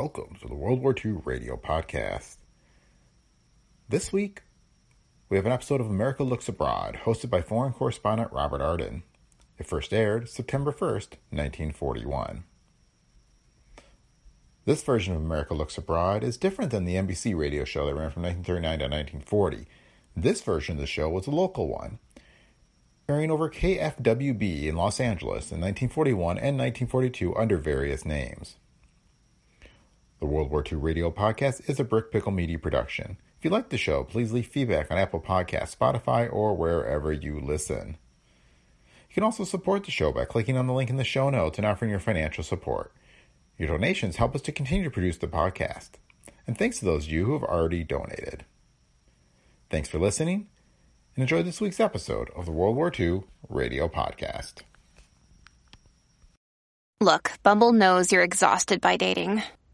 Welcome to the World War II Radio Podcast. This week, we have an episode of America Looks Abroad, hosted by foreign correspondent Robert Arden. It first aired September 1st, 1941. This version of America Looks Abroad is different than the NBC radio show that ran from 1939 to 1940. This version of the show was a local one, airing over KFWB in Los Angeles in 1941 and 1942 under various names. The World War II Radio Podcast is a Brick Pickle Media production. If you like the show, please leave feedback on Apple Podcasts, Spotify, or wherever you listen. You can also support the show by clicking on the link in the show notes and offering your financial support. Your donations help us to continue to produce the podcast. And thanks to those of you who have already donated. Thanks for listening, and enjoy this week's episode of the World War II Radio Podcast. Look, Bumble knows you're exhausted by dating.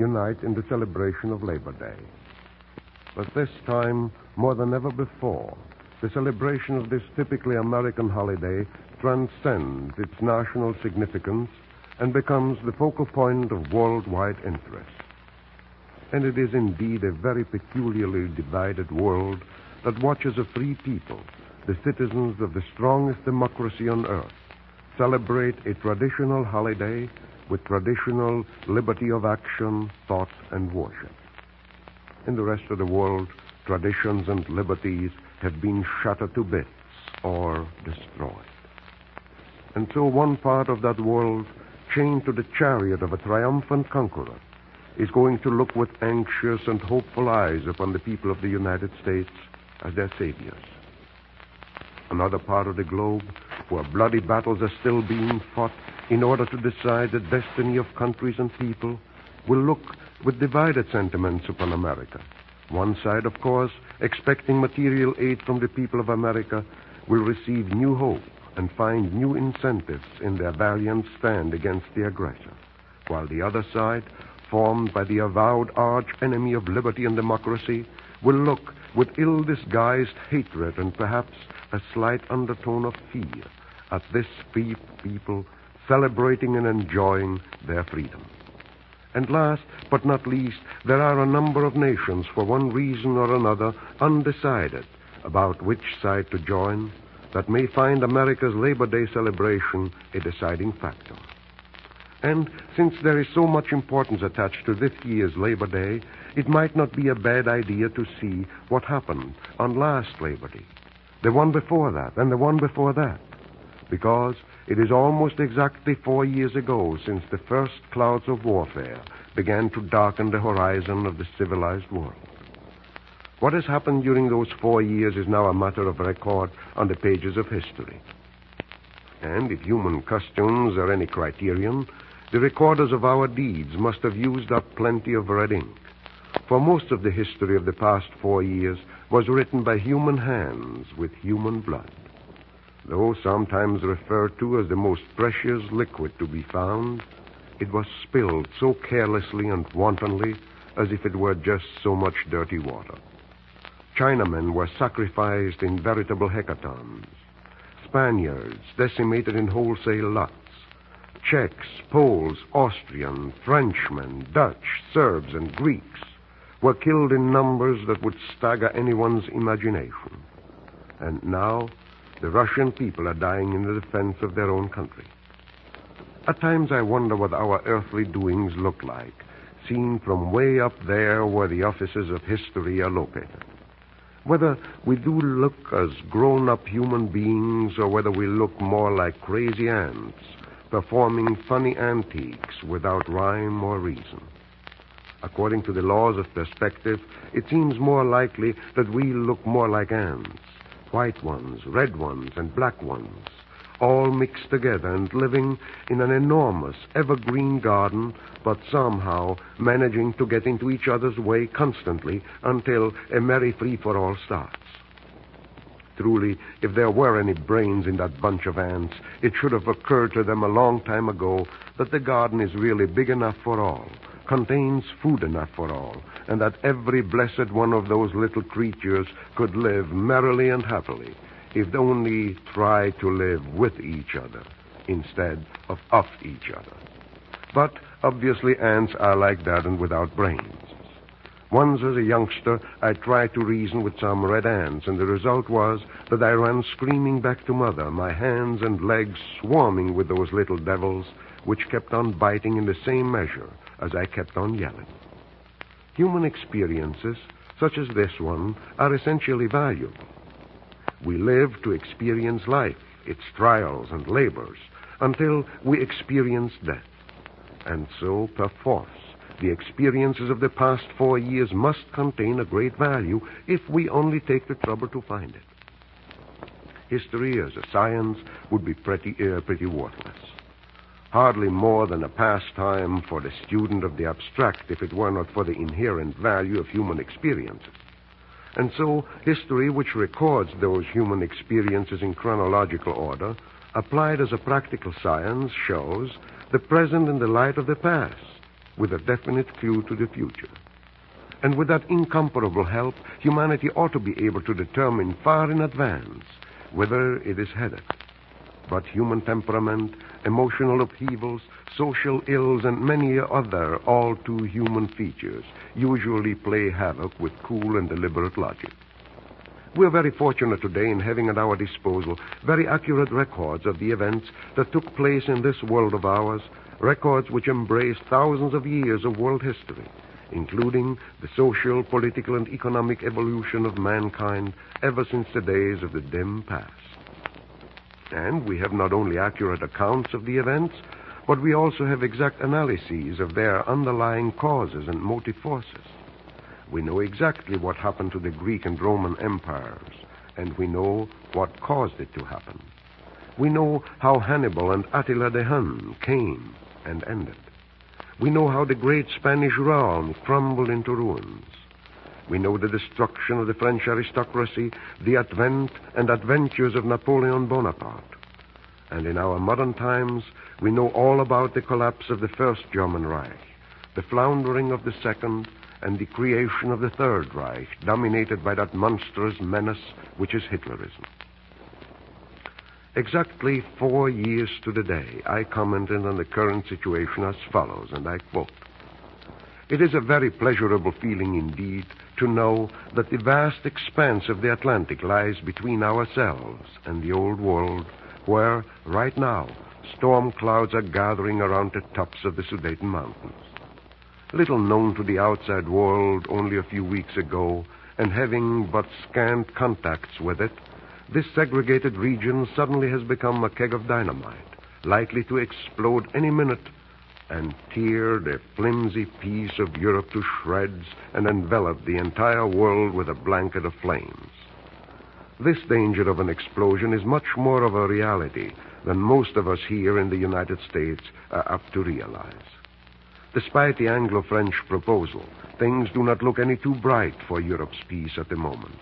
unite in the celebration of Labor Day. But this time, more than ever before, the celebration of this typically American holiday transcends its national significance and becomes the focal point of worldwide interest. And it is indeed a very peculiarly divided world that watches a free people, the citizens of the strongest democracy on earth, celebrate a traditional holiday with traditional liberty of action, thought, and worship. In the rest of the world, traditions and liberties have been shattered to bits or destroyed. And so one part of that world, chained to the chariot of a triumphant conqueror, is going to look with anxious and hopeful eyes upon the people of the United States as their saviors. Another part of the globe, where bloody battles are still being fought in order to decide the destiny of countries and people, will look with divided sentiments upon America. One side, of course, expecting material aid from the people of America, will receive new hope and find new incentives in their valiant stand against the aggressor, while the other side, formed by the avowed arch enemy of liberty and democracy, will look with ill disguised hatred and perhaps a slight undertone of fear at this free people celebrating and enjoying their freedom. And last but not least, there are a number of nations, for one reason or another, undecided about which side to join, that may find America's Labor Day celebration a deciding factor. And since there is so much importance attached to this year's Labor Day, it might not be a bad idea to see what happened on last Labor Day, the one before that, and the one before that. Because it is almost exactly four years ago since the first clouds of warfare began to darken the horizon of the civilized world. What has happened during those four years is now a matter of record on the pages of history. And if human customs are any criterion, the recorders of our deeds must have used up plenty of red ink. For most of the history of the past four years was written by human hands with human blood. Though sometimes referred to as the most precious liquid to be found, it was spilled so carelessly and wantonly as if it were just so much dirty water. Chinamen were sacrificed in veritable hecatombs. Spaniards decimated in wholesale lots. Czechs, Poles, Austrian, Frenchmen, Dutch, Serbs, and Greeks were killed in numbers that would stagger anyone's imagination. And now, the Russian people are dying in the defense of their own country. At times I wonder what our earthly doings look like, seen from way up there where the offices of history are located. Whether we do look as grown up human beings or whether we look more like crazy ants performing funny antiques without rhyme or reason. According to the laws of perspective, it seems more likely that we look more like ants white ones, red ones, and black ones, all mixed together and living in an enormous evergreen garden, but somehow managing to get into each other's way constantly until a merry free for all starts. Truly, if there were any brains in that bunch of ants, it should have occurred to them a long time ago that the garden is really big enough for all, contains food enough for all, and that every blessed one of those little creatures could live merrily and happily if they only tried to live with each other instead of off each other. But obviously ants are like that and without brains. Once as a youngster, I tried to reason with some red ants, and the result was that I ran screaming back to Mother, my hands and legs swarming with those little devils, which kept on biting in the same measure as I kept on yelling. Human experiences, such as this one, are essentially valuable. We live to experience life, its trials and labors, until we experience death. And so, perforce, the experiences of the past four years must contain a great value if we only take the trouble to find it. History as a science would be pretty, uh, pretty worthless. Hardly more than a pastime for the student of the abstract if it were not for the inherent value of human experience. And so, history, which records those human experiences in chronological order, applied as a practical science, shows the present in the light of the past, with a definite clue to the future. And with that incomparable help, humanity ought to be able to determine far in advance whither it is headed. But human temperament, emotional upheavals, social ills, and many other all too human features usually play havoc with cool and deliberate logic. We're very fortunate today in having at our disposal very accurate records of the events that took place in this world of ours, records which embrace thousands of years of world history, including the social, political, and economic evolution of mankind ever since the days of the dim past. And we have not only accurate accounts of the events, but we also have exact analyses of their underlying causes and motive forces. We know exactly what happened to the Greek and Roman empires, and we know what caused it to happen. We know how Hannibal and Attila the Hun came and ended. We know how the great Spanish realm crumbled into ruins. We know the destruction of the French aristocracy, the advent and adventures of Napoleon Bonaparte. And in our modern times, we know all about the collapse of the First German Reich, the floundering of the Second, and the creation of the Third Reich, dominated by that monstrous menace which is Hitlerism. Exactly four years to the day, I commented on the current situation as follows, and I quote It is a very pleasurable feeling indeed to know that the vast expanse of the Atlantic lies between ourselves and the old world, where, right now, storm clouds are gathering around the tops of the Sudeten Mountains. Little known to the outside world only a few weeks ago, and having but scant contacts with it, this segregated region suddenly has become a keg of dynamite, likely to explode any minute and tear the flimsy peace of Europe to shreds and envelop the entire world with a blanket of flames. This danger of an explosion is much more of a reality than most of us here in the United States are apt to realize. Despite the Anglo French proposal, things do not look any too bright for Europe's peace at the moment.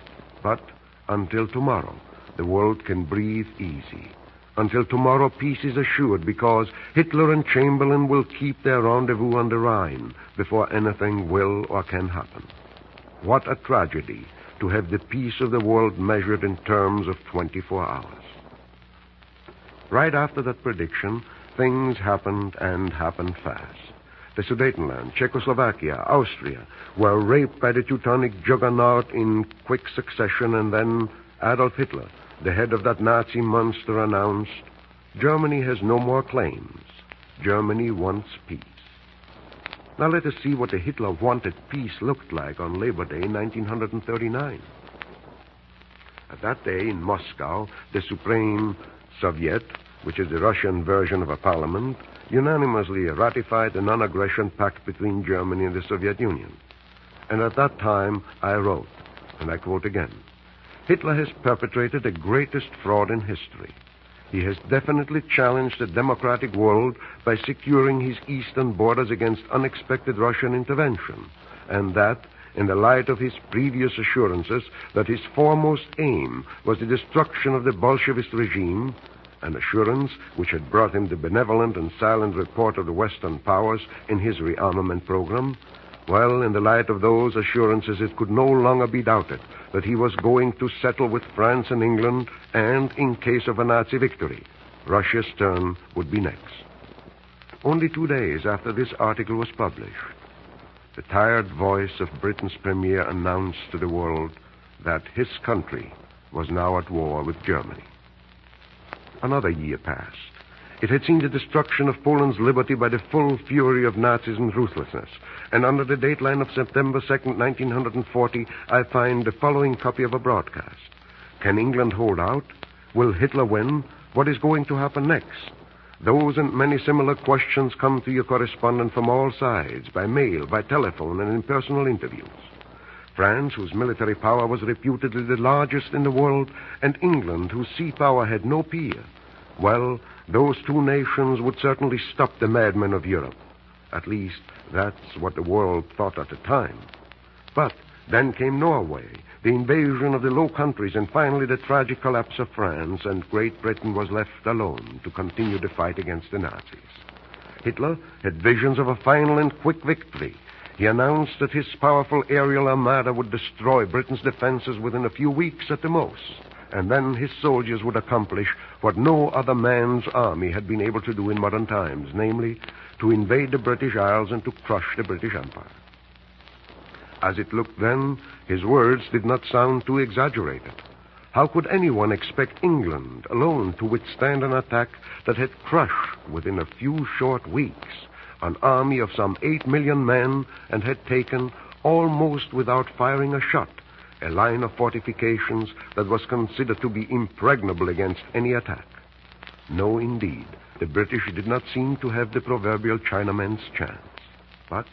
But until tomorrow, the world can breathe easy. Until tomorrow, peace is assured because Hitler and Chamberlain will keep their rendezvous on the Rhine before anything will or can happen. What a tragedy to have the peace of the world measured in terms of 24 hours. Right after that prediction, things happened and happened fast. The Sudetenland, Czechoslovakia, Austria were raped by the Teutonic juggernaut in quick succession, and then Adolf Hitler, the head of that Nazi monster, announced Germany has no more claims. Germany wants peace. Now let us see what the Hitler wanted peace looked like on Labor Day 1939. At that day in Moscow, the Supreme Soviet, which is the Russian version of a parliament, unanimously ratified the non aggression pact between Germany and the Soviet Union. And at that time, I wrote, and I quote again Hitler has perpetrated the greatest fraud in history. He has definitely challenged the democratic world by securing his eastern borders against unexpected Russian intervention, and that, in the light of his previous assurances that his foremost aim was the destruction of the Bolshevist regime, an assurance which had brought him the benevolent and silent report of the Western powers in his rearmament program, well, in the light of those assurances, it could no longer be doubted that he was going to settle with France and England, and, in case of a Nazi victory, Russia's turn would be next. Only two days after this article was published, the tired voice of Britain's premier announced to the world that his country was now at war with Germany. Another year passed. It had seen the destruction of Poland's liberty by the full fury of Nazism ruthlessness. And under the dateline of September 2nd, 1940, I find the following copy of a broadcast. Can England hold out? Will Hitler win? What is going to happen next? Those and many similar questions come to your correspondent from all sides, by mail, by telephone, and in personal interviews. France, whose military power was reputedly the largest in the world, and England, whose sea power had no peer. Well, those two nations would certainly stop the madmen of Europe. At least, that's what the world thought at the time. But then came Norway, the invasion of the Low Countries, and finally the tragic collapse of France, and Great Britain was left alone to continue the fight against the Nazis. Hitler had visions of a final and quick victory. He announced that his powerful aerial armada would destroy Britain's defenses within a few weeks at the most and then his soldiers would accomplish what no other man's army had been able to do in modern times, namely, to invade the British Isles and to crush the British Empire. As it looked then, his words did not sound too exaggerated. How could anyone expect England alone to withstand an attack that had crushed within a few short weeks an army of some eight million men and had taken, almost without firing a shot, a line of fortifications that was considered to be impregnable against any attack. No, indeed, the British did not seem to have the proverbial Chinaman's chance. But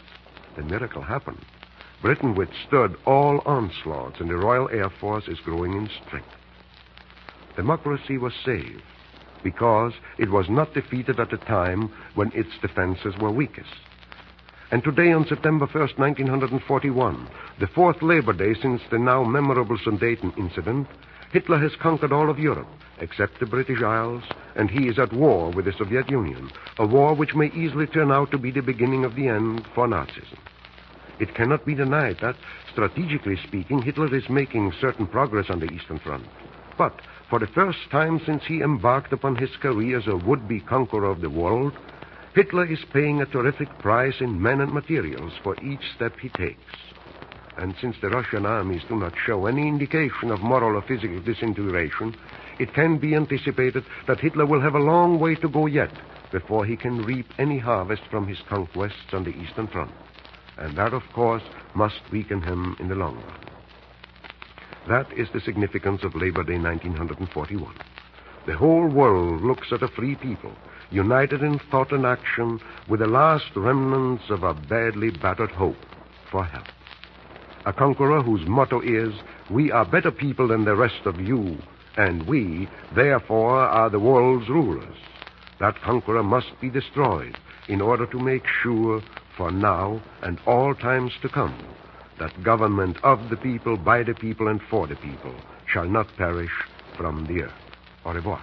the miracle happened. Britain withstood all onslaughts, and the Royal Air Force is growing in strength. Democracy was saved because it was not defeated at a time when its defenses were weakest. And today, on September 1st, 1941, the fourth Labor Day since the now memorable Sudeten incident, Hitler has conquered all of Europe, except the British Isles, and he is at war with the Soviet Union, a war which may easily turn out to be the beginning of the end for Nazism. It cannot be denied that, strategically speaking, Hitler is making certain progress on the Eastern Front. But, for the first time since he embarked upon his career as a would-be conqueror of the world, Hitler is paying a terrific price in men and materials for each step he takes. And since the Russian armies do not show any indication of moral or physical disintegration, it can be anticipated that Hitler will have a long way to go yet before he can reap any harvest from his conquests on the Eastern Front. And that, of course, must weaken him in the long run. That is the significance of Labor Day 1941. The whole world looks at a free people united in thought and action with the last remnants of a badly battered hope for help. A conqueror whose motto is, We are better people than the rest of you, and we, therefore, are the world's rulers. That conqueror must be destroyed in order to make sure, for now and all times to come, that government of the people, by the people, and for the people shall not perish from the earth. Au revoir.